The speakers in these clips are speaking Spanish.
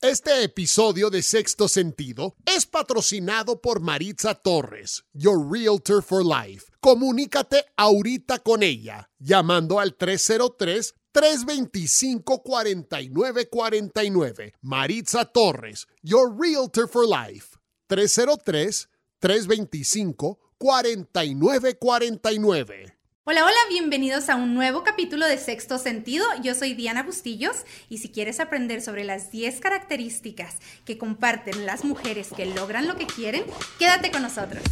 Este episodio de Sexto Sentido es patrocinado por Maritza Torres, Your Realtor for Life. Comunícate ahorita con ella llamando al 303 325 4949. Maritza Torres, Your Realtor for Life. 303 325 4949. Hola, hola, bienvenidos a un nuevo capítulo de Sexto Sentido. Yo soy Diana Bustillos y si quieres aprender sobre las 10 características que comparten las mujeres que logran lo que quieren, quédate con nosotros.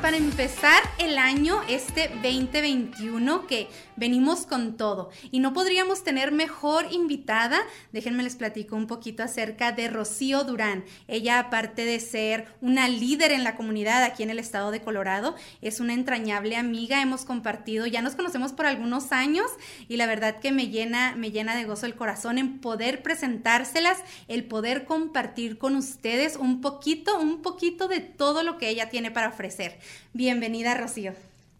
Para empezar el año, este 2021, que venimos con todo. Y no podríamos tener mejor invitada. Déjenme les platico un poquito acerca de Rocío Durán. Ella, aparte de ser una líder en la comunidad aquí en el estado de Colorado, es una entrañable amiga. Hemos compartido, ya nos conocemos por algunos años y la verdad que me llena, me llena de gozo el corazón en poder presentárselas, el poder compartir con ustedes un poquito, un poquito de todo lo que ella tiene para ofrecer. Bienvenida, Rocío.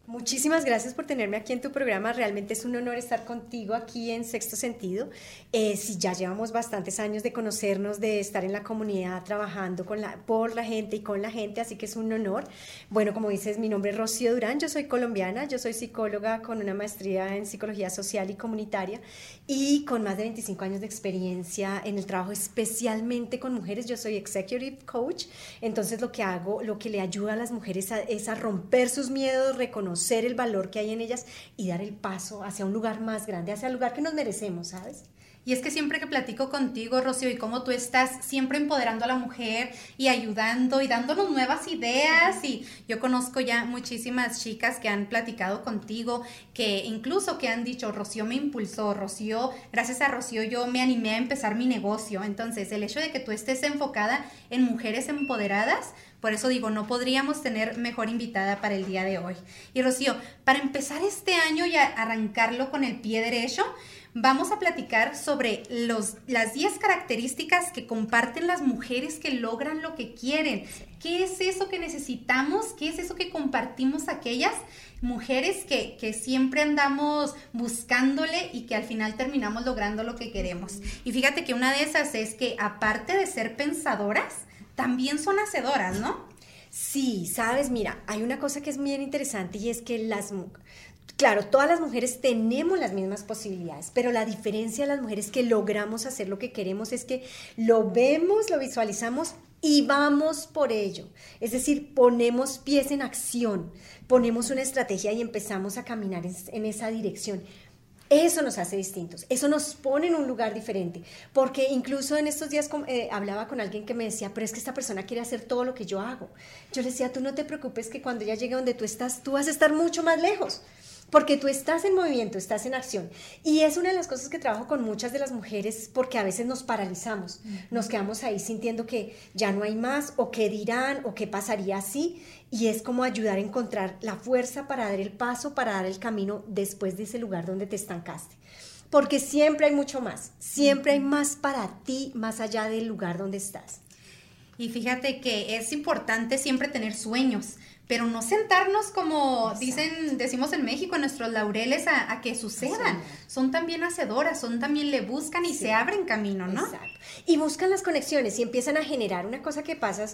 Muchísimas gracias por tenerme aquí en tu programa. Realmente es un honor estar contigo aquí en Sexto Sentido. Eh, si ya llevamos bastantes años de conocernos, de estar en la comunidad trabajando con la, por la gente y con la gente, así que es un honor. Bueno, como dices, mi nombre es Rocío Durán, yo soy colombiana, yo soy psicóloga con una maestría en psicología social y comunitaria y con más de 25 años de experiencia en el trabajo especialmente con mujeres. Yo soy executive coach, entonces lo que hago, lo que le ayuda a las mujeres es a romper sus miedos, reconocer el valor que hay en ellas y dar el paso hacia un lugar más grande, hacia el lugar que nos merecemos, ¿sabes? Y es que siempre que platico contigo, Rocío, y cómo tú estás siempre empoderando a la mujer y ayudando y dándonos nuevas ideas. Y yo conozco ya muchísimas chicas que han platicado contigo, que incluso que han dicho, Rocío me impulsó, Rocío, gracias a Rocío yo me animé a empezar mi negocio. Entonces, el hecho de que tú estés enfocada en mujeres empoderadas, por eso digo, no podríamos tener mejor invitada para el día de hoy. Y Rocío, para empezar este año y arrancarlo con el pie derecho, vamos a platicar sobre los, las 10 características que comparten las mujeres que logran lo que quieren. ¿Qué es eso que necesitamos? ¿Qué es eso que compartimos aquellas mujeres que, que siempre andamos buscándole y que al final terminamos logrando lo que queremos? Y fíjate que una de esas es que aparte de ser pensadoras, también son hacedoras, ¿no? Sí, sabes, mira, hay una cosa que es bien interesante y es que las Claro, todas las mujeres tenemos las mismas posibilidades, pero la diferencia de las mujeres que logramos hacer lo que queremos es que lo vemos, lo visualizamos y vamos por ello. Es decir, ponemos pies en acción, ponemos una estrategia y empezamos a caminar en esa dirección. Eso nos hace distintos, eso nos pone en un lugar diferente, porque incluso en estos días eh, hablaba con alguien que me decía, pero es que esta persona quiere hacer todo lo que yo hago. Yo le decía, tú no te preocupes que cuando ella llegue donde tú estás, tú vas a estar mucho más lejos porque tú estás en movimiento, estás en acción. Y es una de las cosas que trabajo con muchas de las mujeres porque a veces nos paralizamos, nos quedamos ahí sintiendo que ya no hay más o qué dirán o qué pasaría así. Y es como ayudar a encontrar la fuerza para dar el paso, para dar el camino después de ese lugar donde te estancaste. Porque siempre hay mucho más, siempre hay más para ti más allá del lugar donde estás. Y fíjate que es importante siempre tener sueños pero no sentarnos como dicen, decimos en México, en nuestros laureles a, que sucedan. Son también hacedoras, son también le buscan y se abren camino, ¿no? Exacto. Y buscan las conexiones y empiezan a generar una cosa que pasa,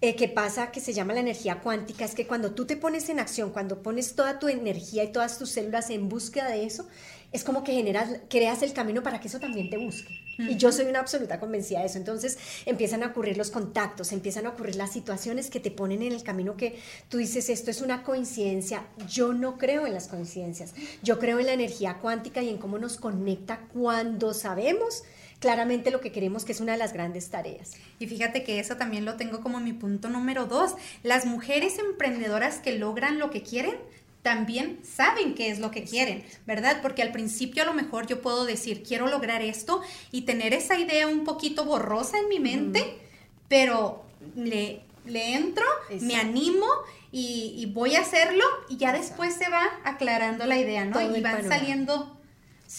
eh, que pasa, que se llama la energía cuántica, es que cuando tú te pones en acción, cuando pones toda tu energía y todas tus células en búsqueda de eso, es como que generas, creas el camino para que eso también te busque. Y yo soy una absoluta convencida de eso. Entonces empiezan a ocurrir los contactos, empiezan a ocurrir las situaciones que te ponen en el camino que tú dices, esto es una coincidencia. Yo no creo en las coincidencias. Yo creo en la energía cuántica y en cómo nos conecta cuando sabemos claramente lo que queremos, que es una de las grandes tareas. Y fíjate que eso también lo tengo como mi punto número dos. Las mujeres emprendedoras que logran lo que quieren también saben qué es lo que quieren, ¿verdad? Porque al principio a lo mejor yo puedo decir, quiero lograr esto y tener esa idea un poquito borrosa en mi mente, pero le, le entro, me animo y, voy a hacerlo y ya después se va aclarando la idea, ¿no? y van saliendo,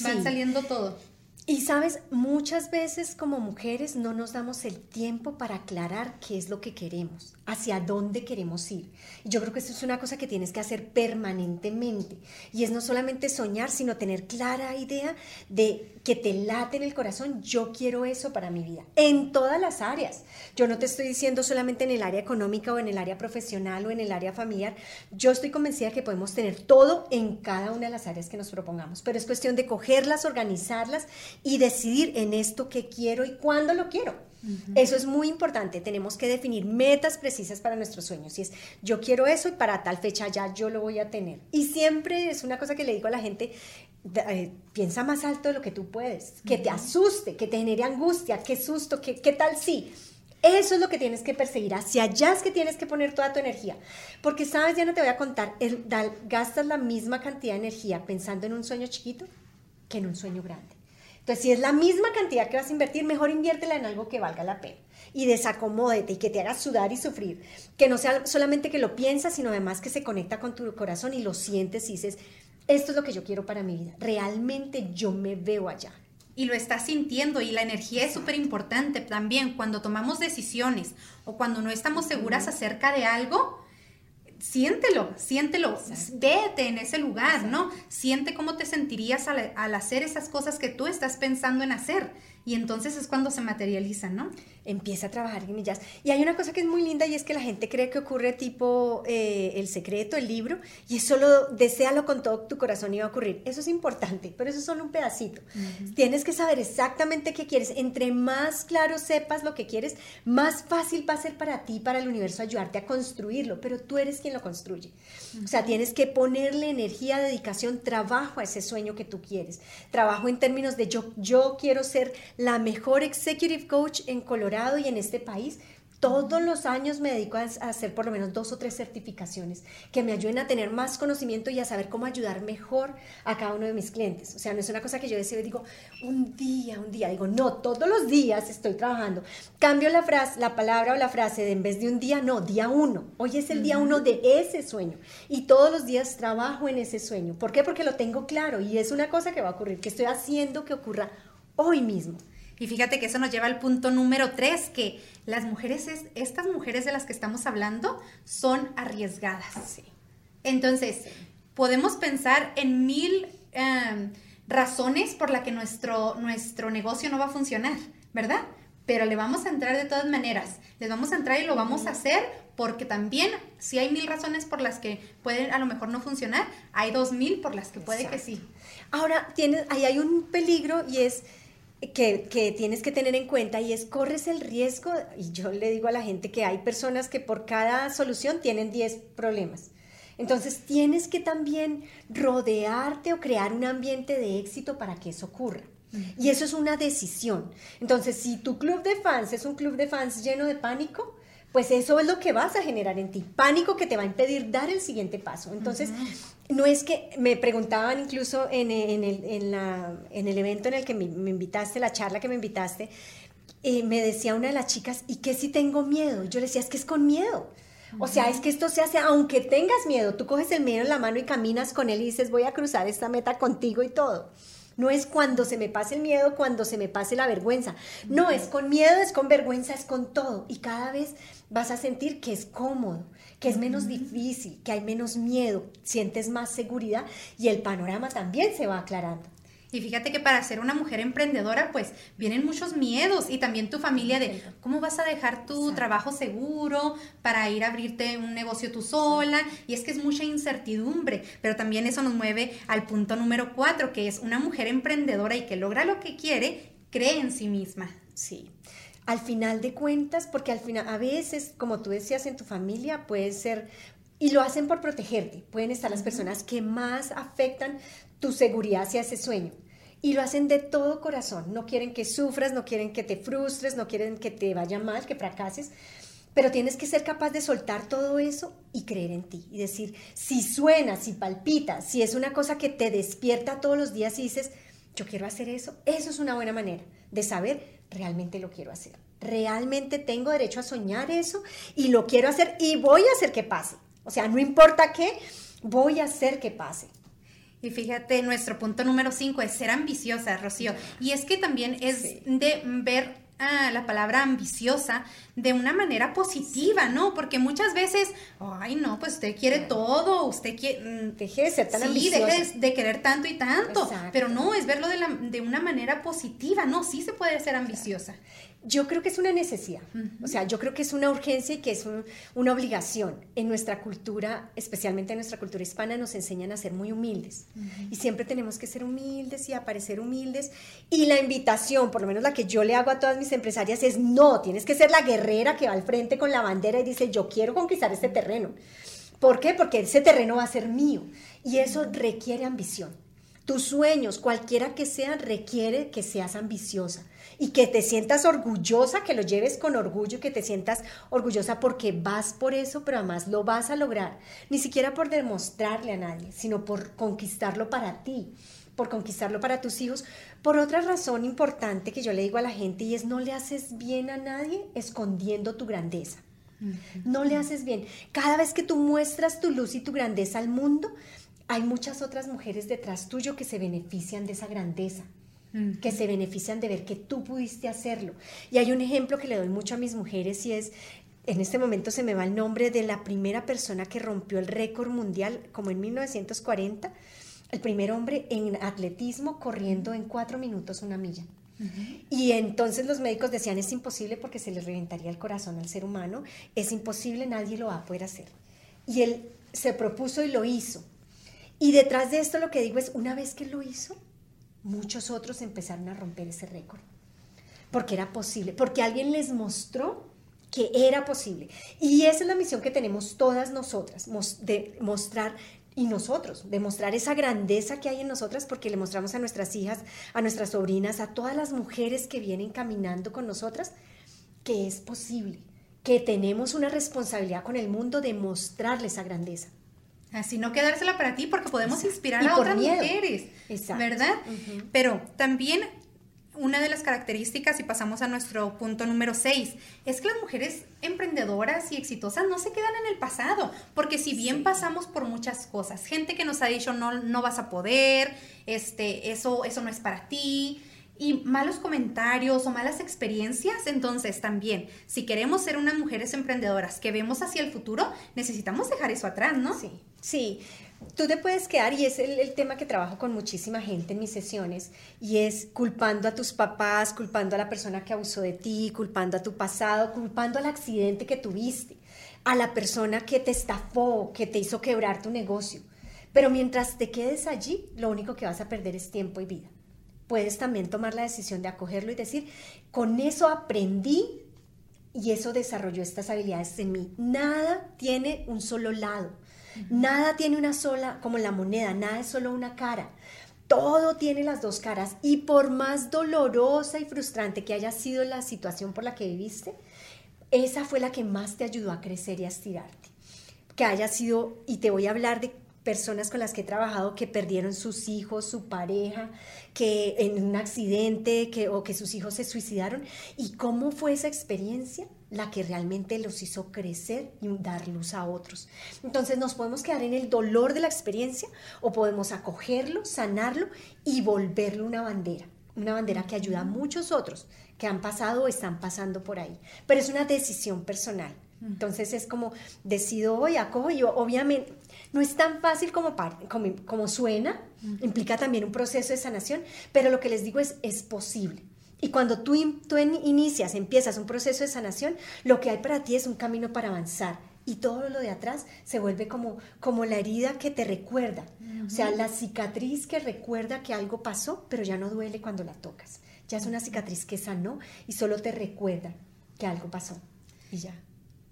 van saliendo todo. Y sabes, muchas veces como mujeres no nos damos el tiempo para aclarar qué es lo que queremos, hacia dónde queremos ir. Y yo creo que eso es una cosa que tienes que hacer permanentemente. Y es no solamente soñar, sino tener clara idea de que te late en el corazón, yo quiero eso para mi vida, en todas las áreas. Yo no te estoy diciendo solamente en el área económica o en el área profesional o en el área familiar. Yo estoy convencida que podemos tener todo en cada una de las áreas que nos propongamos, pero es cuestión de cogerlas, organizarlas y decidir en esto qué quiero y cuándo lo quiero. Eso es muy importante. Tenemos que definir metas precisas para nuestros sueños. Si es yo quiero eso y para tal fecha ya yo lo voy a tener. Y siempre es una cosa que le digo a la gente, eh, piensa más alto de lo que tú puedes, que te asuste, que te genere angustia, qué susto, qué, qué tal si. Eso es lo que tienes que perseguir, hacia allá es que tienes que poner toda tu energía. Porque, sabes, ya no te voy a contar, el, gastas la misma cantidad de energía pensando en un sueño chiquito que en un sueño grande. Entonces, si es la misma cantidad que vas a invertir, mejor inviértela en algo que valga la pena. Y desacomódete y que te haga sudar y sufrir. Que no sea solamente que lo piensas, sino además que se conecta con tu corazón y lo sientes y dices, esto es lo que yo quiero para mi vida. Realmente yo me veo allá. Y lo estás sintiendo y la energía es súper importante también cuando tomamos decisiones o cuando no estamos seguras acerca de algo. Siéntelo, siéntelo, vete en ese lugar, ¿no? Siente cómo te sentirías al, al hacer esas cosas que tú estás pensando en hacer y entonces es cuando se materializa, ¿no? Empieza a trabajar en ellas. Y hay una cosa que es muy linda y es que la gente cree que ocurre tipo eh, el secreto, el libro, y es solo deséalo con todo tu corazón y va a ocurrir. Eso es importante, pero eso es solo un pedacito. Tienes que saber exactamente qué quieres. Entre más claro sepas lo que quieres, más fácil va a ser para ti, para el universo, ayudarte a construirlo, pero tú eres quien lo construye. O sea, tienes que ponerle energía, dedicación, trabajo a ese sueño que tú quieres. Trabajo en términos de yo, yo quiero ser la mejor executive coach en Colorado y en este país. Todos los años me dedico a hacer por lo menos dos o tres certificaciones que me ayuden a tener más conocimiento y a saber cómo ayudar mejor a cada uno de mis clientes. O sea, no es una cosa que yo decido y digo, un día, un día. Digo, no, todos los días estoy trabajando. Cambio la frase, la palabra o la frase de en vez de un día, no, día uno. Hoy es el día uno de ese sueño. Y todos los días trabajo en ese sueño. ¿Por qué? Porque lo tengo claro y es una cosa que va a ocurrir, que estoy haciendo que ocurra hoy mismo. Y fíjate que eso nos lleva al punto número tres, que las mujeres, estas mujeres de las que estamos hablando, son arriesgadas. Entonces, podemos pensar en mil em, razones por las que nuestro, nuestro negocio no va a funcionar, ¿verdad? Pero le vamos a entrar de todas maneras. Les vamos a entrar y lo vamos a hacer porque también si hay mil razones por las que pueden a lo mejor no funcionar, hay dos mil por las que puede que sí. Ahora, tienes, ahí hay un peligro y es que, tienes que tener en cuenta y es corres el riesgo, y yo le digo a la gente que hay personas que por cada solución tienen 10 problemas. Entonces tienes que también rodearte o crear un ambiente de éxito para que eso ocurra. Y eso es una decisión. Entonces, si tu club de fans es un club de fans lleno de pánico, pues eso es lo que vas a generar en ti, pánico que te va a impedir dar el siguiente paso. Entonces, no es que me preguntaban incluso en, el, en, el, evento en el que me, invitaste, la charla que me invitaste, eh, me decía una de las chicas, ¿y qué si tengo miedo? Yo le decía, es que es con miedo. O sea, es que esto se hace, aunque tengas miedo, tú coges el miedo en la mano y caminas con él y dices, voy a cruzar esta meta contigo y todo. No es cuando se me pase el miedo, cuando se me pase la vergüenza. No, es con miedo, es con vergüenza, es con todo. Y cada vez vas a sentir que es cómodo, que es menos difícil, que hay menos miedo, sientes más seguridad y el panorama también se va aclarando. Y fíjate que para ser una mujer emprendedora, pues vienen muchos miedos y también tu familia de cómo vas a dejar tu trabajo seguro para ir a abrirte un negocio tú sola. Y es que es mucha incertidumbre, pero también eso nos mueve al punto número cuatro, que es una mujer emprendedora y que logra lo que quiere, cree en sí misma. Sí. Al final de cuentas, porque al final, a veces, como tú decías, en tu familia puede ser y lo hacen por protegerte. Pueden estar las personas que más afectan tu seguridad hacia ese sueño. Y lo hacen de todo corazón. No quieren que sufras, no quieren que te frustres, no quieren que te vaya mal, que fracases. Pero tienes que ser capaz de soltar todo eso y creer en ti. Y decir, si suena, si palpita, si es una cosa que te despierta todos los días y dices, yo quiero hacer eso, eso es una buena manera de saber, realmente lo quiero hacer. Realmente tengo derecho a soñar eso y lo quiero hacer y voy a hacer que pase. O sea, no importa qué, voy a hacer que pase. Y fíjate, nuestro punto número 5 es ser ambiciosa, Rocío. Y es que también es de ver la palabra ambiciosa de una manera positiva, ¿no? Porque muchas veces, ay, no, pues usted quiere todo, usted quiere... Mm, deje de ser tan sí, deje de, querer tanto y tanto, pero no, es verlo de, la, de una manera positiva, ¿no? Sí se puede ser ambiciosa. Yo creo que es una necesidad, o sea, yo creo que es una urgencia y que es una obligación. En nuestra cultura, especialmente en nuestra cultura hispana, nos enseñan a ser muy humildes y siempre tenemos que ser humildes y aparecer humildes. Y la invitación, por lo menos la que yo le hago a todas mis empresarias, es no, tienes que ser la guerrera que va al frente con la bandera y dice, yo quiero conquistar este terreno. ¿Por qué? Porque ese terreno va a ser mío y eso requiere ambición. Tus sueños, cualquiera que sean, requiere que seas ambiciosa y que te sientas orgullosa, que lo lleves con orgullo, que te sientas orgullosa porque vas por eso, pero además lo vas a lograr. Ni siquiera por demostrarle a nadie, sino por conquistarlo para ti por conquistarlo para tus hijos, por otra razón importante que yo le digo a la gente y es no le haces bien a nadie escondiendo tu grandeza. No le haces bien. Cada vez que tú muestras tu luz y tu grandeza al mundo, hay muchas otras mujeres detrás tuyo que se benefician de esa grandeza que se benefician de ver que tú pudiste hacerlo. Y hay un ejemplo que le doy mucho a mis mujeres y es, en este momento se me va el nombre de la primera persona que rompió el récord mundial, como en 1940, el primer hombre en atletismo corriendo en cuatro minutos una milla. Y entonces los médicos decían, es imposible porque se le reventaría el corazón al ser humano, es imposible, nadie lo va a poder hacer. Y él se propuso y lo hizo. Y detrás de esto lo que digo es, una vez que lo hizo, muchos otros empezaron a romper ese récord. Porque era posible, porque alguien les mostró que era posible. Y esa es la misión que tenemos todas nosotras, de mostrar y nosotros, demostrar esa grandeza que hay en nosotras porque le mostramos a nuestras hijas, a nuestras sobrinas, a todas las mujeres que vienen caminando con nosotras, que es posible, que tenemos una responsabilidad con el mundo de mostrarle esa grandeza. Así no quedársela para ti porque podemos inspirar a otras mujeres, ¿verdad? Pero también una de las características, y pasamos a nuestro punto número 6, es que las mujeres emprendedoras y exitosas no se quedan en el pasado, porque si bien pasamos por muchas cosas, gente que nos ha dicho no, no vas a poder, este, eso, eso no es para ti, y malos comentarios o malas experiencias. Entonces también, si queremos ser unas mujeres emprendedoras que vemos hacia el futuro, necesitamos dejar eso atrás, ¿no? Sí, sí. Tú te puedes quedar, y es el, tema que trabajo con muchísima gente en mis sesiones, y es culpando a tus papás, culpando a la persona que abusó de ti, culpando a tu pasado, culpando al accidente que tuviste, a la persona que te estafó, que te hizo quebrar tu negocio. Pero mientras te quedes allí, lo único que vas a perder es tiempo y vida puedes también tomar la decisión de acogerlo y decir, con eso aprendí y eso desarrolló estas habilidades en mí. Nada tiene un solo lado, nada tiene una sola, como la moneda, nada es solo una cara. Todo tiene las dos caras y por más dolorosa y frustrante que haya sido la situación por la que viviste, esa fue la que más te ayudó a crecer y a estirarte. Que haya sido, y te voy a hablar de personas con las que he trabajado que perdieron sus hijos, su pareja, que en un accidente que, o que sus hijos se suicidaron. ¿Y cómo fue esa experiencia? la que realmente los hizo crecer y dar luz a otros. Entonces nos podemos quedar en el dolor de la experiencia o podemos acogerlo, sanarlo y volverlo una bandera, una bandera que ayuda a muchos otros que han pasado o están pasando por ahí. Pero es una decisión personal. Entonces es como decido hoy, acojo y obviamente no es tan fácil como, como, suena, implica también un proceso de sanación, pero lo que les digo es, es posible. Y cuando tú, tú inicias, empiezas un proceso de sanación, lo que hay para ti es un camino para avanzar. Y todo lo de atrás se vuelve como, como la herida que te recuerda. O sea, la cicatriz que recuerda que algo pasó, pero ya no duele cuando la tocas. Ya es una cicatriz que sanó y solo te recuerda que algo pasó. Y ya.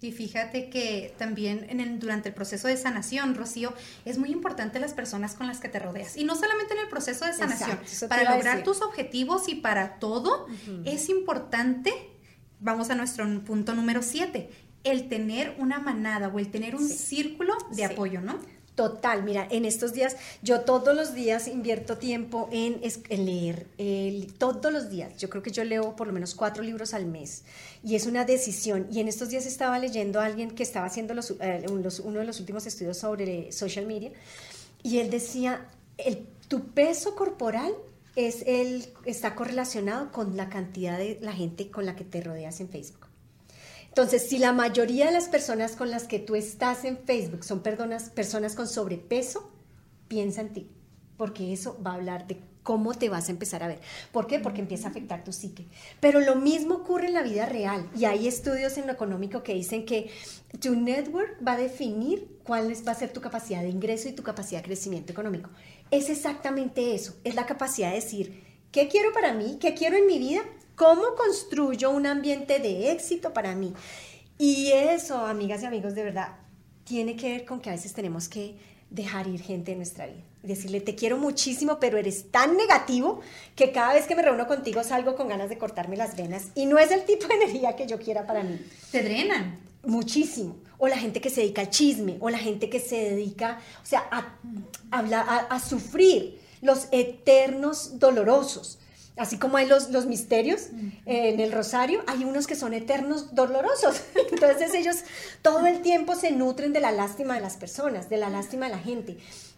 Y fíjate que también en el, durante el proceso de sanación, Rocío, es muy importante las personas con las que te rodeas. Y no solamente en el proceso de sanación, para lograr tus objetivos y para todo, es importante, vamos a nuestro punto número 7, el tener una manada o el tener un círculo de apoyo, ¿no? Total, mira, en estos días, yo todos los días invierto tiempo en, leer, todos los días. Yo creo que yo leo por lo menos cuatro libros al mes y es una decisión. Y en estos días estaba leyendo a alguien que estaba haciendo eh, uno de los últimos estudios sobre social media y él decía, el, tu peso corporal es el, está correlacionado con la cantidad de la gente con la que te rodeas en Facebook. Entonces, si la mayoría de las personas con las que tú estás en Facebook son personas, con sobrepeso, piensa en ti, porque eso va a hablar de cómo te vas a empezar a ver. ¿Por qué? Porque empieza a afectar tu psique. Pero lo mismo ocurre en la vida real y hay estudios en lo económico que dicen que tu network va a definir cuál va a ser tu capacidad de ingreso y tu capacidad de crecimiento económico. Es exactamente eso, es la capacidad de decir, ¿qué quiero para mí? ¿Qué quiero en mi vida? ¿Cómo construyo un ambiente de éxito para mí? Y eso, amigas y amigos, de verdad, tiene que ver con que a veces tenemos que dejar ir gente en nuestra vida. Decirle, te quiero muchísimo, pero eres tan negativo que cada vez que me reúno contigo salgo con ganas de cortarme las venas. Y no es el tipo de energía que yo quiera para mí. Te drenan. Muchísimo. O la gente que se dedica al chisme, o la gente que se dedica, o sea, a, a sufrir los eternos dolorosos. Así como hay los, los misterios en el rosario, hay unos que son eternos dolorosos. Entonces ellos todo el tiempo se nutren de la lástima de las personas, de la lástima de la gente.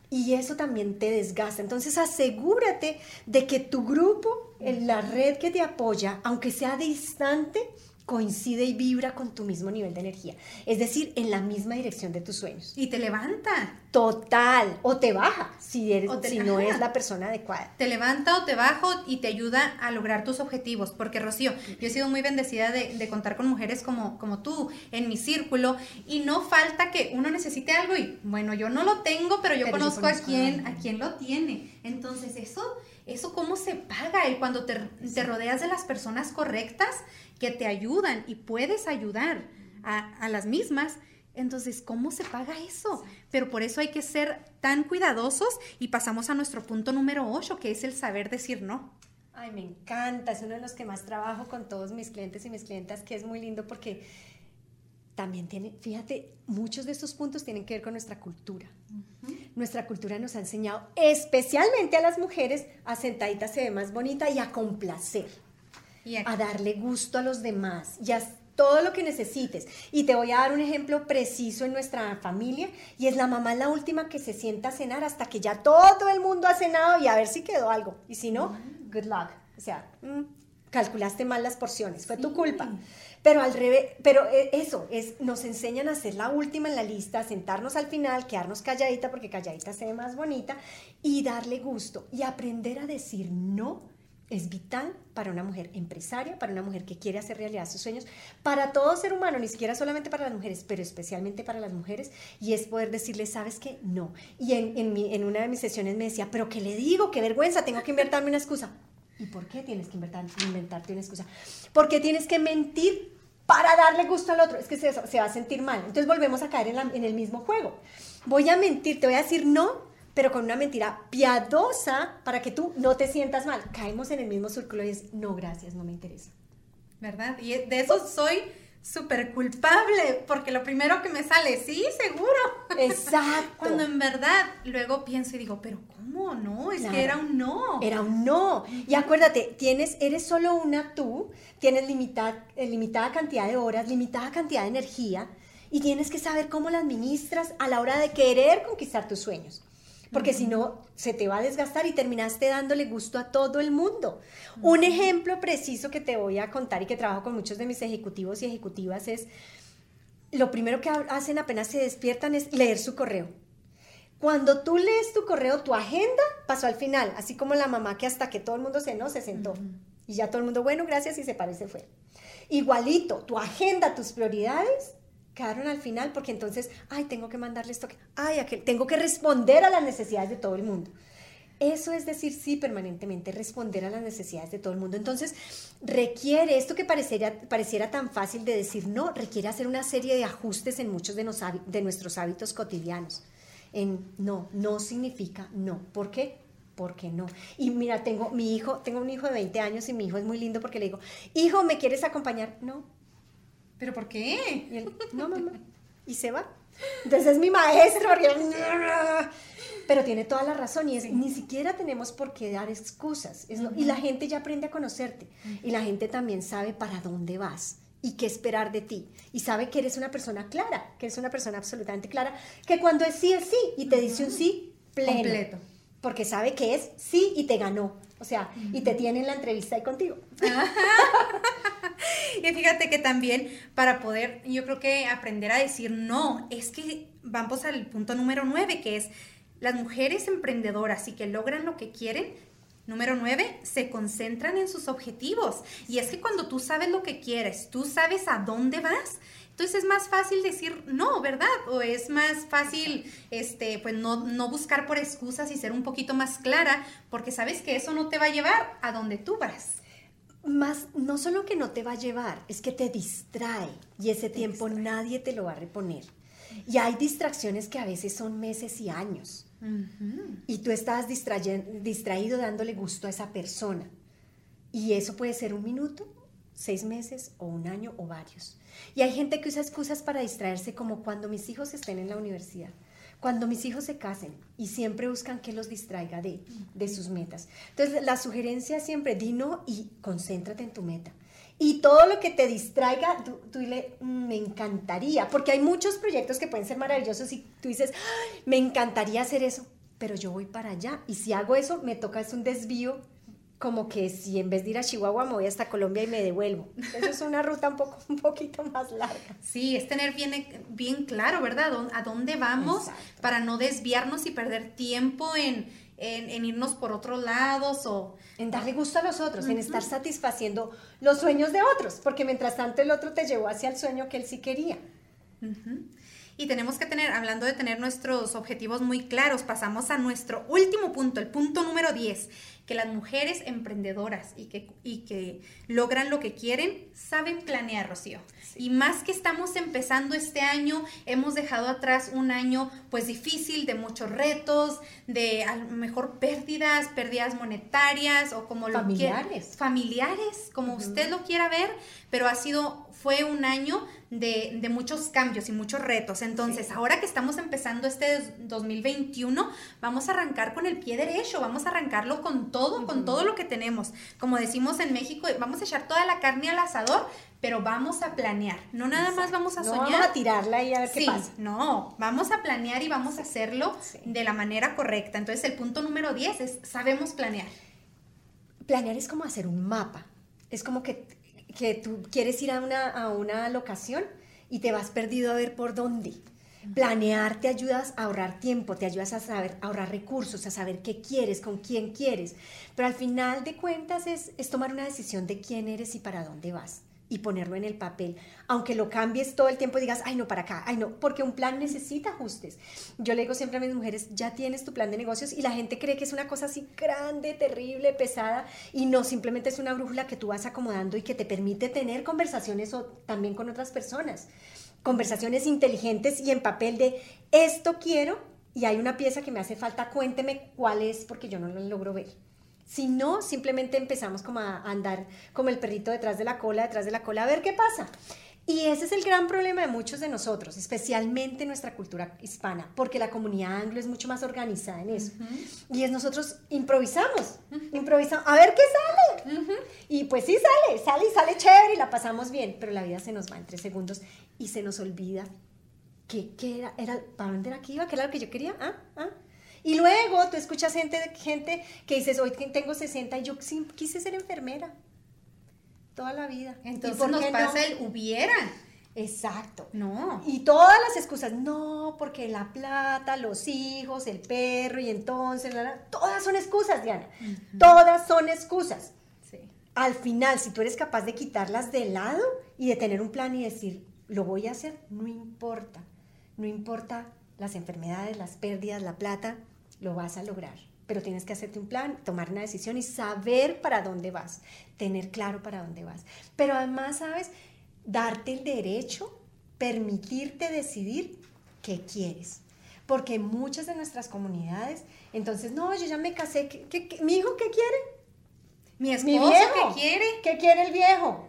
Y eso también te desgasta. Entonces asegúrate de que tu grupo, la red que te apoya, aunque sea distante, coincide y vibra con tu mismo nivel de energía. Es decir, en la misma dirección de tus sueños. Y te levanta. Total. O te baja si, eres, si no es la persona adecuada. Te levanta o te baja y te ayuda a lograr tus objetivos. Porque, Rocío, yo he sido muy bendecida de, contar con mujeres como, como tú en mi círculo y no falta que uno necesite algo y, bueno, yo no lo tengo, pero yo, conozco, a, quien, a quien lo tiene. Entonces, eso ¿Eso cómo se paga? Y cuando te, te, rodeas de las personas correctas que te ayudan y puedes ayudar a, a, las mismas, entonces, ¿cómo se paga eso? Pero por eso hay que ser tan cuidadosos y pasamos a nuestro punto número 8, que es el saber decir no. Ay, me encanta, es uno de los que más trabajo con todos mis clientes y mis clientas, que es muy lindo porque también tiene, fíjate, muchos de estos puntos tienen que ver con nuestra cultura. Nuestra cultura nos ha enseñado, especialmente a las mujeres, a sentadita se ve más bonita y a complacer, a darle gusto a los demás y a todo lo que necesites. Y te voy a dar un ejemplo preciso en nuestra familia y es la mamá la última que se sienta a cenar hasta que ya todo el mundo ha cenado y a ver si quedó algo. Y si no, good luck. O sea, mm, calculaste mal las porciones, fue tu culpa. Pero al revés, pero eh, eso, es, nos enseñan a ser la última en la lista, sentarnos al final, quedarnos calladita porque calladita se ve más bonita y darle gusto y aprender a decir no es vital para una mujer empresaria, para una mujer que quiere hacer realidad sus sueños, para todo ser humano, ni siquiera solamente para las mujeres, pero especialmente para las mujeres, y es poder decirle, ¿sabes qué? No. Y en, en, una de mis sesiones me decía, ¿pero qué le digo? ¡Qué vergüenza! Tengo que inventarme una excusa. ¿Y por qué tienes que inventarte una excusa? Porque tienes que mentir para darle gusto al otro. Es que se, se va a sentir mal. Entonces volvemos a caer en, en el mismo juego. Voy a mentir, te voy a decir no, pero con una mentira piadosa para que tú no te sientas mal. Caemos en el mismo círculo y es, no, gracias, no me interesa. ¿Verdad? Y de eso soy súper culpable, porque lo primero que me sale, sí, seguro. Exacto. Cuando en verdad luego pienso y digo, pero ¿cómo no? Es que era un no. Era un no. Y acuérdate, tienes, eres solo una tú, tienes limitada, eh, limitada cantidad de horas, limitada cantidad de energía, y tienes que saber cómo la administras a la hora de querer conquistar tus sueños porque si no, se te va a desgastar y terminaste dándole gusto a todo el mundo. Un ejemplo preciso que te voy a contar y que trabajo con muchos de mis ejecutivos y ejecutivas es, lo primero que hacen apenas se despiertan es leer su correo. Cuando tú lees tu correo, tu agenda pasó al final, así como la mamá que hasta que todo el mundo se no, se sentó. Y ya todo el mundo, bueno, gracias, y se parece fue. Igualito, tu agenda, tus prioridades quedaron al final porque entonces, ay, tengo que mandarle esto, ay, aquel, tengo que responder a las necesidades de todo el mundo. Eso es decir sí permanentemente, responder a las necesidades de todo el mundo. Entonces, requiere, esto que pareciera, pareciera tan fácil de decir no, requiere hacer una serie de ajustes en muchos de, de nuestros hábitos cotidianos. En no, no significa no. ¿Por qué? Porque no. Y mira, tengo mi hijo, tengo un hijo de 20 años y mi hijo es muy lindo porque le digo, hijo, ¿me quieres acompañar? No, ¿Pero por qué? Y él, no, mamá. Y se va. Entonces es mi maestro. Pero tiene toda la razón y es, ni siquiera tenemos por qué dar excusas. Y la gente ya aprende a conocerte. Y la gente también sabe para dónde vas y qué esperar de ti. Y sabe que eres una persona clara, que eres una persona absolutamente clara, que cuando es sí es sí y te dice un sí pleno. Completo. porque sabe que es sí y te ganó. O sea, y te tiene en la entrevista ahí contigo. y fíjate que también para poder, yo creo que aprender a decir no, es que vamos al punto número nueve, que es las mujeres emprendedoras y que logran lo que quieren, Número nueve, se concentran en sus objetivos. Y es que cuando tú sabes lo que quieres, tú sabes a dónde vas, entonces es más fácil decir no, ¿verdad? O es más fácil, este, pues no, no buscar por excusas y ser un poquito más clara, porque sabes que eso no te va a llevar a donde tú vas. Más, no solo que no te va a llevar, es que te distrae y ese tiempo nadie te lo va a reponer. Y hay distracciones que a veces son meses y años. Y tú estás distraído dándole gusto a esa persona. Y eso puede ser un minuto, seis meses o un año o varios. Y hay gente que usa excusas para distraerse como cuando mis hijos estén en la universidad, cuando mis hijos se casen y siempre buscan que los distraiga de, de sus metas. Entonces la sugerencia siempre, di no y concéntrate en tu meta. Y todo lo que te distraiga, tú, tú dile, mm, me encantaría, porque hay muchos proyectos que pueden ser maravillosos y tú dices, me encantaría hacer eso, pero yo voy para allá. Y si hago eso, me toca es un desvío como que si en vez de ir a Chihuahua me voy hasta Colombia y me devuelvo. Eso es una ruta un, poco, un poquito más larga. Sí, es tener bien, bien claro, ¿verdad? A dónde vamos para no desviarnos y perder tiempo en, en, irnos por otros lados o... En darle gusto a los otros, en estar satisfaciendo los sueños de otros, porque mientras tanto el otro te llevó hacia el sueño que él sí quería. Y tenemos que tener, hablando de tener nuestros objetivos muy claros, pasamos a nuestro último punto, el punto número 10, que las mujeres emprendedoras y que, y que logran lo que quieren saben planear, Rocío. Y más que estamos empezando este año, hemos dejado atrás un año pues difícil, de muchos retos, de a lo mejor pérdidas, pérdidas monetarias o como familiares. lo Familiares, como usted lo quiera ver, pero ha sido, fue un año de, de muchos cambios y muchos retos. Entonces, ahora que estamos empezando este 2021, vamos a arrancar con el pie derecho, vamos a arrancarlo con todo, con todo lo que tenemos. Como decimos en México, vamos a echar toda la carne al asador, pero vamos a planear. No nada más vamos a soñar. No vamos a tirarla y a ver qué pasa. No, vamos a planear y vamos a hacerlo de la manera correcta. Entonces, el punto número 10 es sabemos planear. Planear es como hacer un mapa. Es como que, que tú quieres ir a una, a una locación y te vas perdido a ver por dónde. Planear te ayudas a ahorrar tiempo, te ayudas a saber ahorrar recursos, a saber qué quieres, con quién quieres. Pero al final de cuentas es, es tomar una decisión de quién eres y para dónde vas y ponerlo en el papel, aunque lo cambies todo el tiempo y digas, ay no, para acá, ay no, porque un plan necesita ajustes. Yo le digo siempre a mis mujeres, ya tienes tu plan de negocios y la gente cree que es una cosa así grande, terrible, pesada y no, simplemente es una brújula que tú vas acomodando y que te permite tener conversaciones o, también con otras personas conversaciones inteligentes y en papel de esto quiero y hay una pieza que me hace falta, cuénteme cuál es porque yo no lo logro ver. Si no, simplemente empezamos como a andar como el perrito detrás de la cola, detrás de la cola, a ver qué pasa. Y ese es el gran problema de muchos de nosotros, especialmente en nuestra cultura hispana, porque la comunidad anglo es mucho más organizada en eso. Y es nosotros improvisamos, improvisamos, a ver qué sale. Y pues sí sale, sale y sale chévere y la pasamos bien, pero la vida se nos va en tres segundos y se nos olvida que, era, era, ¿para dónde era que iba? ¿Qué era lo que yo quería? ¿Ah? ¿Ah? Y luego tú escuchas gente, gente que dices, hoy tengo 60 y yo quise ser enfermera toda la vida. Entonces nos pasa el hubiera. Exacto. No. Y todas las excusas, no, porque la plata, los hijos, el perro y entonces, todas son excusas, Diana. Todas son excusas. Sí. Al final, si tú eres capaz de quitarlas de lado y de tener un plan y decir, lo voy a hacer, no importa. No importa las enfermedades, las pérdidas, la plata, lo vas a lograr pero tienes que hacerte un plan, tomar una decisión y saber para dónde vas, tener claro para dónde vas. Pero además, ¿sabes? Darte el derecho, permitirte decidir qué quieres. Porque muchas de nuestras comunidades, entonces, no, yo ya me casé, ¿qué, mi hijo qué quiere? Mi esposo qué quiere. ¿Qué quiere el viejo?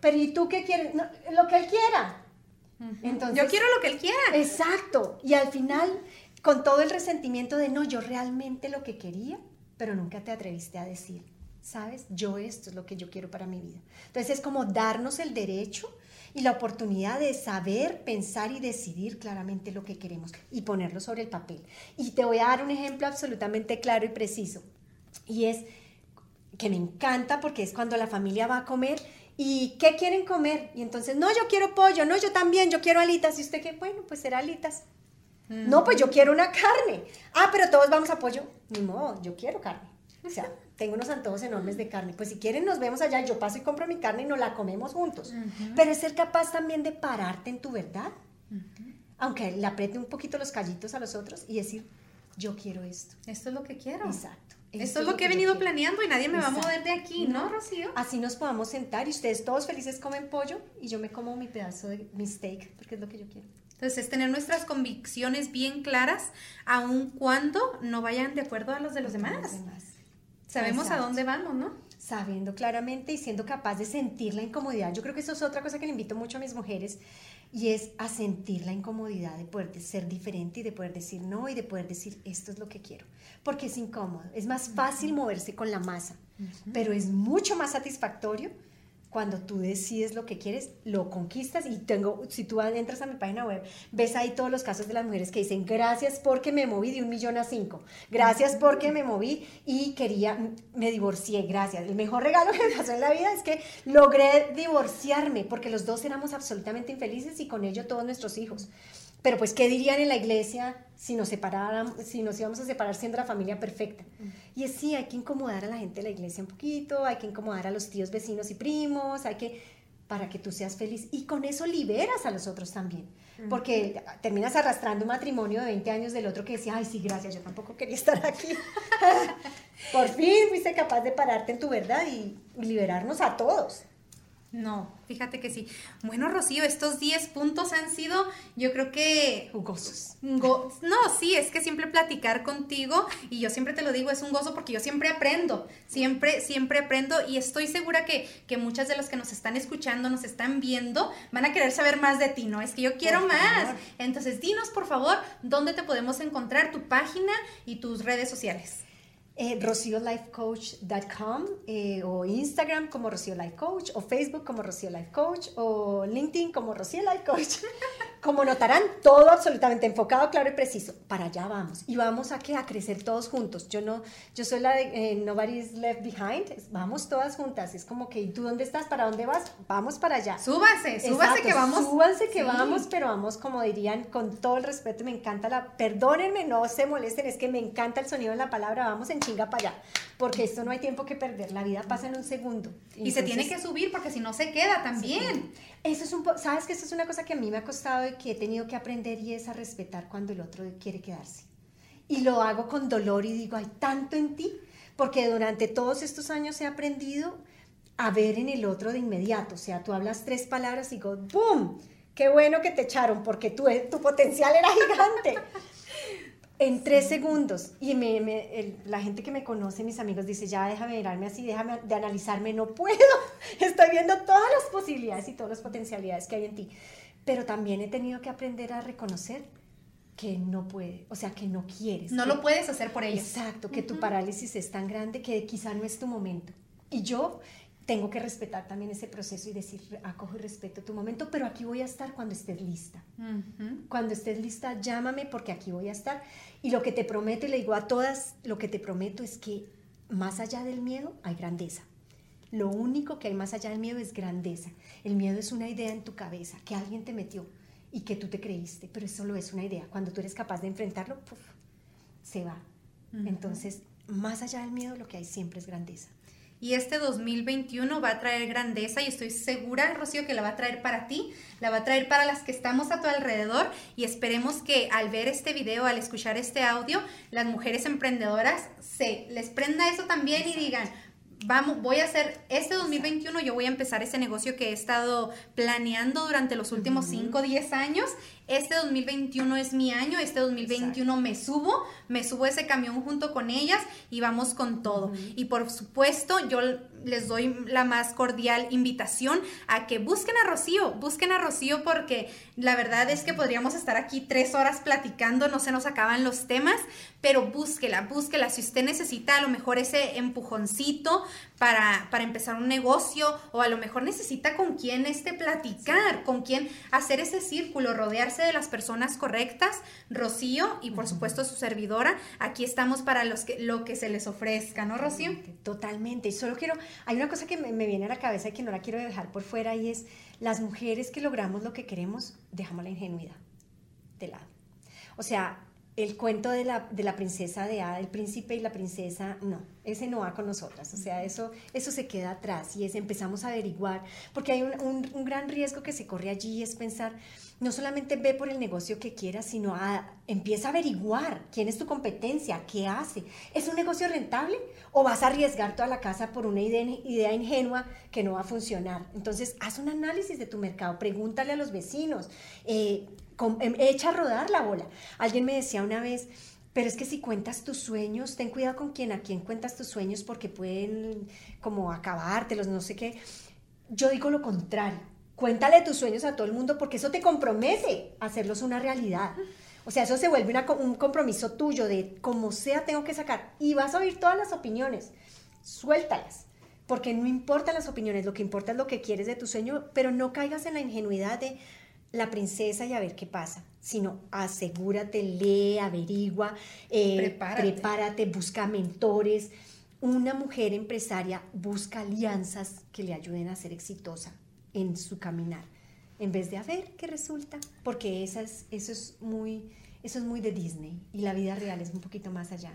Pero ¿y tú qué quieres? lo que él quiera. Entonces, yo quiero lo que él quiera. Exacto. Y al final con todo el resentimiento de no, yo realmente lo que quería, pero nunca te atreviste a decir, ¿sabes? Yo esto es lo que yo quiero para mi vida. Entonces es como darnos el derecho y la oportunidad de saber, pensar y decidir claramente lo que queremos y ponerlo sobre el papel. Y te voy a dar un ejemplo absolutamente claro y preciso. Y es que me encanta porque es cuando la familia va a comer y ¿qué quieren comer? Y entonces, no, yo quiero pollo, no, yo también, yo quiero alitas. Y usted que, bueno, pues será alitas. No, pues yo quiero una carne. Ah, pero todos vamos a pollo. Ni modo, yo quiero carne. O sea, tengo unos antojos enormes de carne. Pues si quieren nos vemos allá, yo paso y compro mi carne y nos la comemos juntos. Pero es ser capaz también de pararte en tu verdad. Aunque le apriete un poquito los callitos a los otros y decir, yo quiero esto. Esto es lo que quiero. Exacto. Esto es lo que he venido planeando y nadie me va a mover de aquí, ¿no, Rocío? Así nos podamos sentar y ustedes todos felices comen pollo y yo me como mi pedazo de mi steak porque es lo que yo quiero. Entonces, es tener nuestras convicciones bien claras, aun cuando no vayan de acuerdo a los de los demás. Sabemos a dónde vamos, ¿no? Sabiendo claramente y siendo capaz de sentir la incomodidad. Yo creo que eso es otra cosa que le invito mucho a mis mujeres y es a sentir la incomodidad de poder ser diferente y de poder decir no y de poder decir esto es lo que quiero. Porque es incómodo. Es más fácil moverse con la masa, pero es mucho más satisfactorio cuando tú decides lo que quieres, lo conquistas y tengo, si tú entras a mi página web, ves ahí todos los casos de las mujeres que dicen, gracias porque me moví de un millón a cinco, gracias porque me moví y quería, me divorcié, gracias. El mejor regalo que me pasó en la vida es que logré divorciarme porque los dos éramos absolutamente infelices y con ello todos nuestros hijos. Pero pues, ¿qué dirían en la iglesia si nos separaran, si nos íbamos a separar siendo la familia perfecta? Y es sí, hay que incomodar a la gente de la iglesia un poquito, hay que incomodar a los tíos, vecinos y primos, hay que para que tú seas feliz y con eso liberas a los otros también. Porque terminas arrastrando un matrimonio de 20 años del otro que decía, ay, sí, gracias, yo tampoco quería estar aquí. Por fin fuiste capaz de pararte en tu verdad y liberarnos a todos. No, fíjate que sí. Bueno, Rocío, estos 10 puntos han sido, yo creo que... Jugosos. no, sí, es que siempre platicar contigo, y yo siempre te lo digo, es un gozo porque yo siempre aprendo, siempre, siempre aprendo, y estoy segura que, que muchas de las que nos están escuchando, nos están viendo, van a querer saber más de ti, ¿no? Es que yo quiero más. Entonces, dinos, por favor, dónde te podemos encontrar, tu página y tus redes sociales eh, rociolifecoach.com eh, o Instagram como Rocío Life Coach o Facebook como Rocío Life Coach o LinkedIn como Rocío Life Coach. Como notarán, todo absolutamente enfocado, claro y preciso. Para allá vamos. Y vamos a, que a crecer todos juntos. Yo no, yo soy la de eh, Nobody's Left Behind. Vamos todas juntas. Es como que, ¿tú dónde estás? ¿Para dónde vas? Vamos para allá. Súbase, súbase que vamos. Súbanse que vamos, pero vamos, como dirían, con todo el respeto. Me encanta la, perdónenme, no se molesten, es que me encanta el sonido de la palabra. Vamos en chinga para allá. Porque esto no hay tiempo que perder. La vida pasa en un segundo. y se tiene que subir porque si no se queda también. Eso es un sabes que eso es una cosa que a mí me ha costado y que he tenido que aprender y es a respetar cuando el otro quiere quedarse. Y lo hago con dolor y digo, hay tanto en ti, porque durante todos estos años he aprendido a ver en el otro de inmediato. O sea, tú hablas tres palabras y digo, ¡boom! Qué bueno que te echaron porque tu, tu potencial era gigante en tres segundos. Y me, la gente que me conoce, mis amigos, dice, ya déjame mirarme así, déjame de analizarme, no puedo. Estoy viendo todas las posibilidades y todas las potencialidades que hay en ti. Pero también he tenido que aprender a reconocer que no puede, o sea, que no quieres. No lo puedes hacer por ellos. Exacto, que tu parálisis es tan grande que quizá no es tu momento. Y yo tengo que respetar también ese proceso y decir, acojo y respeto tu momento, pero aquí voy a estar cuando estés lista. Cuando estés lista, llámame porque aquí voy a estar. Y lo que te prometo, y le digo a todas, lo que te prometo es que más allá del miedo hay grandeza. Lo único que hay más allá del miedo es grandeza. El miedo es una idea en tu cabeza que alguien te metió y que tú te creíste, pero eso solo es una idea. Cuando tú eres capaz de enfrentarlo, se va. Entonces, más allá del miedo, lo que hay siempre es grandeza. Y este 2021 va a traer grandeza y estoy segura, Rocío, que la va a traer para ti, la va a traer para las que estamos a tu alrededor. Y esperemos que al ver este video, al escuchar este audio, las mujeres emprendedoras se les prenda eso también y digan, vamos, voy a hacer, este 2021 yo voy a empezar ese negocio que he estado planeando durante los últimos 5 o 10 años este 2021 es mi año, este 2021 me subo, me subo ese camión junto con ellas y vamos con todo. Y por supuesto, yo les doy la más cordial invitación a que busquen a Rocío, busquen a Rocío porque la verdad es que podríamos estar aquí tres horas platicando, no se nos acaban los temas, pero búsquela, búsquela. Si usted necesita a lo mejor ese empujoncito para, para empezar un negocio o a lo mejor necesita con quién este platicar, con quién hacer ese círculo, rodearse de las personas correctas, Rocío y por supuesto su servidora, aquí estamos para los que, lo que se les ofrezca, ¿no, Rocío? Totalmente. Y solo quiero, hay una cosa que me, me viene a la cabeza y que no la quiero dejar por fuera y es las mujeres que logramos lo que queremos, dejamos la ingenuidad de lado. O sea, el cuento de la, de la princesa de Ada, el príncipe y la princesa, no, ese no va con nosotras, o sea, eso, eso se queda atrás y es, empezamos a averiguar, porque hay un, un, un gran riesgo que se corre allí, es pensar, no solamente ve por el negocio que quieras, sino a, empieza a averiguar quién es tu competencia, qué hace. ¿Es un negocio rentable o vas a arriesgar toda la casa por una idea, idea ingenua que no va a funcionar? Entonces, haz un análisis de tu mercado, pregúntale a los vecinos, eh, echa a rodar la bola. Alguien me decía una vez, pero es que si cuentas tus sueños, ten cuidado con quién, a quién cuentas tus sueños porque pueden como acabártelos, no sé qué. Yo digo lo contrario Cuéntale tus sueños a todo el mundo porque eso te compromete a hacerlos una realidad. O sea, eso se vuelve un compromiso tuyo de como sea tengo que sacar. Y vas a oír todas las opiniones. Suéltalas. Porque no importan las opiniones, lo que importa es lo que quieres de tu sueño, pero no caigas en la ingenuidad de la princesa y a ver qué pasa, sino asegúrate, lee, averigua, eh, prepárate. prepárate, busca mentores. Una mujer empresaria busca alianzas que le ayuden a ser exitosa en su caminar, en vez de a ver qué resulta, porque eso es muy... Eso es muy de Disney y la vida real es un poquito más allá.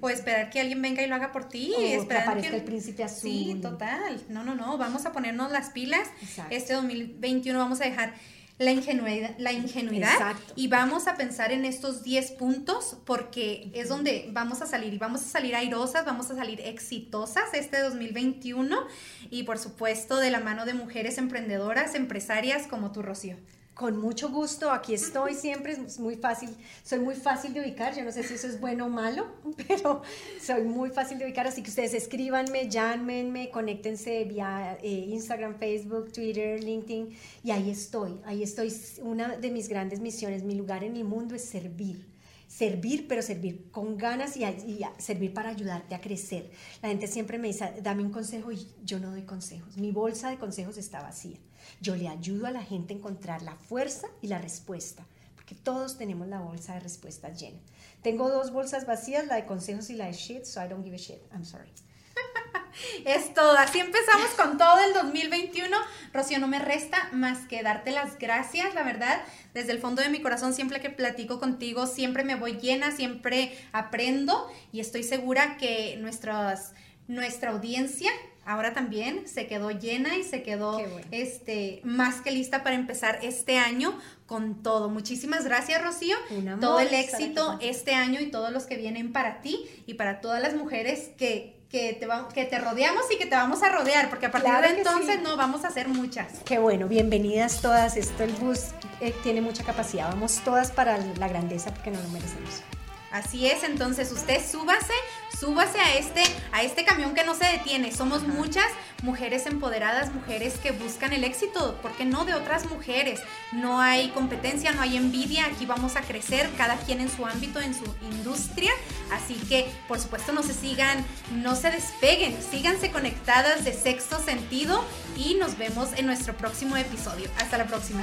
O esperar que alguien venga y lo haga por ti. O esperar que aparezca el príncipe azul. Sí, total. No, no, no. Vamos a ponernos las pilas. Este 2021 vamos a dejar la ingenuidad, la ingenuidad y vamos a pensar en estos 10 puntos porque es donde vamos a salir y vamos a salir airosas, vamos a salir exitosas este 2021 y por supuesto de la mano de mujeres emprendedoras, empresarias como tú, Rocío. Con mucho gusto, aquí estoy siempre, es muy fácil, soy muy fácil de ubicar, yo no sé si eso es bueno o malo, pero soy muy fácil de ubicar, así que ustedes escríbanme, llámenme, conéctense vía eh, Instagram, Facebook, Twitter, LinkedIn, y ahí estoy, ahí estoy. Una de mis grandes misiones, mi lugar en el mundo es servir, servir, pero servir con ganas y, y, servir para ayudarte a crecer. La gente siempre me dice, dame un consejo y yo no doy consejos, mi bolsa de consejos está vacía. Yo le ayudo a la gente a encontrar la fuerza y la respuesta, porque todos tenemos la bolsa de respuestas llena. Tengo dos bolsas vacías, la de consejos y la de shit, so I don't give a shit. I'm sorry. Es todo, así empezamos con todo el 2021. Rocío, no me resta más que darte las gracias, la verdad, desde el fondo de mi corazón, siempre que platico contigo, siempre me voy llena, siempre aprendo y estoy segura que nuestras, nuestra audiencia ahora también se quedó llena y se quedó este, más que lista para empezar este año con todo. Muchísimas gracias, Rocío. todo el éxito este año y todos los que vienen para ti y para todas las mujeres que, que, te, que te rodeamos y que te vamos a rodear, porque a partir de entonces no vamos a hacer muchas. Qué bueno, bienvenidas todas. Esto el bus eh, tiene mucha capacidad. Vamos todas para la grandeza porque no lo merecemos. Así es, entonces usted súbase, súbase a este, a este camión que no se detiene. Somos muchas mujeres empoderadas, mujeres que buscan el éxito, porque no de otras mujeres. No hay competencia, no hay envidia, aquí vamos a crecer, cada quien en su ámbito, en su industria. Así que, por supuesto, no se sigan, no se despeguen, síganse conectadas de sexto sentido y nos vemos en nuestro próximo episodio. Hasta la próxima.